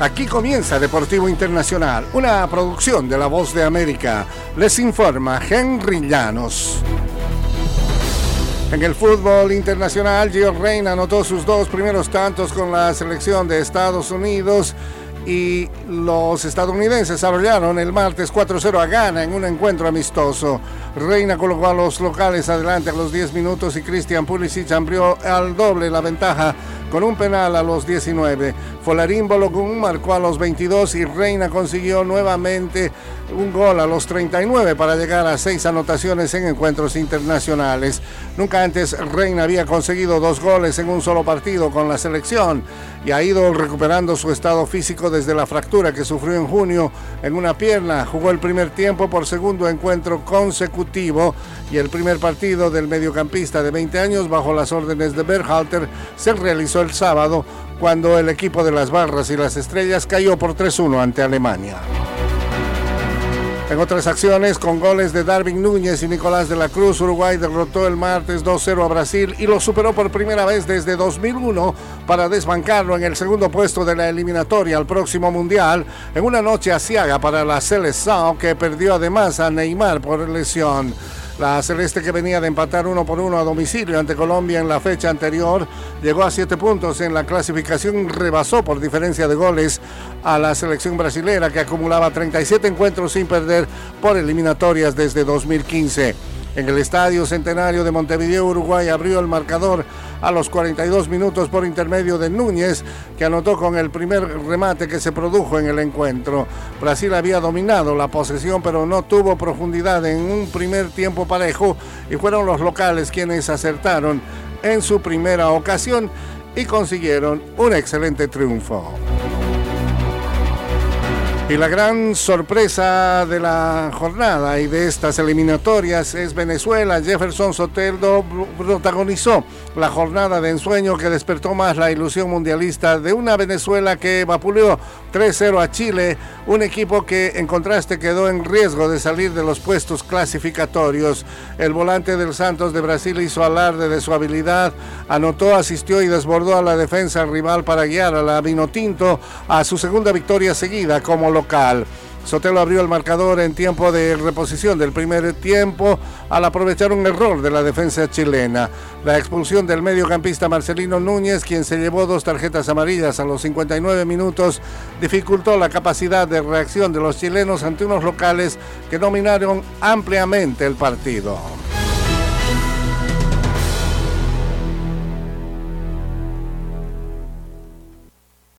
Aquí comienza Deportivo Internacional, una producción de La Voz de América. Les informa Henry Llanos. En el fútbol internacional, Gio Reina anotó sus dos primeros tantos con la selección de Estados Unidos y los estadounidenses abrillaron el martes 4-0 a Ghana en un encuentro amistoso. Reina colocó a los locales adelante a los 10 minutos y Christian Pulisic amplió al doble la ventaja con un penal a los 19. Folarín Bologun marcó a los 22 y Reina consiguió nuevamente un gol a los 39 para llegar a seis anotaciones en encuentros internacionales. Nunca antes Reina había conseguido dos goles en un solo partido con la selección y ha ido recuperando su estado físico desde la fractura que sufrió en junio en una pierna. Jugó el primer tiempo por segundo encuentro consecutivo y el primer partido del mediocampista de 20 años bajo las órdenes de Berhalter se realizó el sábado cuando el equipo de las Barras y las Estrellas cayó por 3-1 ante Alemania. En otras acciones, con goles de Darwin Núñez y Nicolás de la Cruz, Uruguay derrotó el martes 2-0 a Brasil y lo superó por primera vez desde 2001 para desbancarlo en el segundo puesto de la eliminatoria al próximo Mundial, en una noche asiaga para la selección que perdió además a Neymar por lesión. La Celeste que venía de empatar uno por uno a domicilio ante Colombia en la fecha anterior llegó a siete puntos en la clasificación, rebasó por diferencia de goles a la selección brasilera que acumulaba 37 encuentros sin perder por eliminatorias desde 2015. En el Estadio Centenario de Montevideo, Uruguay abrió el marcador a los 42 minutos por intermedio de Núñez, que anotó con el primer remate que se produjo en el encuentro. Brasil había dominado la posesión, pero no tuvo profundidad en un primer tiempo parejo y fueron los locales quienes acertaron en su primera ocasión y consiguieron un excelente triunfo. Y la gran sorpresa de la jornada y de estas eliminatorias es Venezuela. Jefferson Soteldo protagonizó la jornada de ensueño que despertó más la ilusión mundialista de una Venezuela que vapuleó 3-0 a Chile, un equipo que en contraste quedó en riesgo de salir de los puestos clasificatorios. El volante del Santos de Brasil hizo alarde de su habilidad, anotó, asistió y desbordó a la defensa rival para guiar a la Vinotinto a su segunda victoria seguida como Sotelo abrió el marcador en tiempo de reposición del primer tiempo al aprovechar un error de la defensa chilena. La expulsión del mediocampista Marcelino Núñez, quien se llevó dos tarjetas amarillas a los 59 minutos, dificultó la capacidad de reacción de los chilenos ante unos locales que dominaron ampliamente el partido.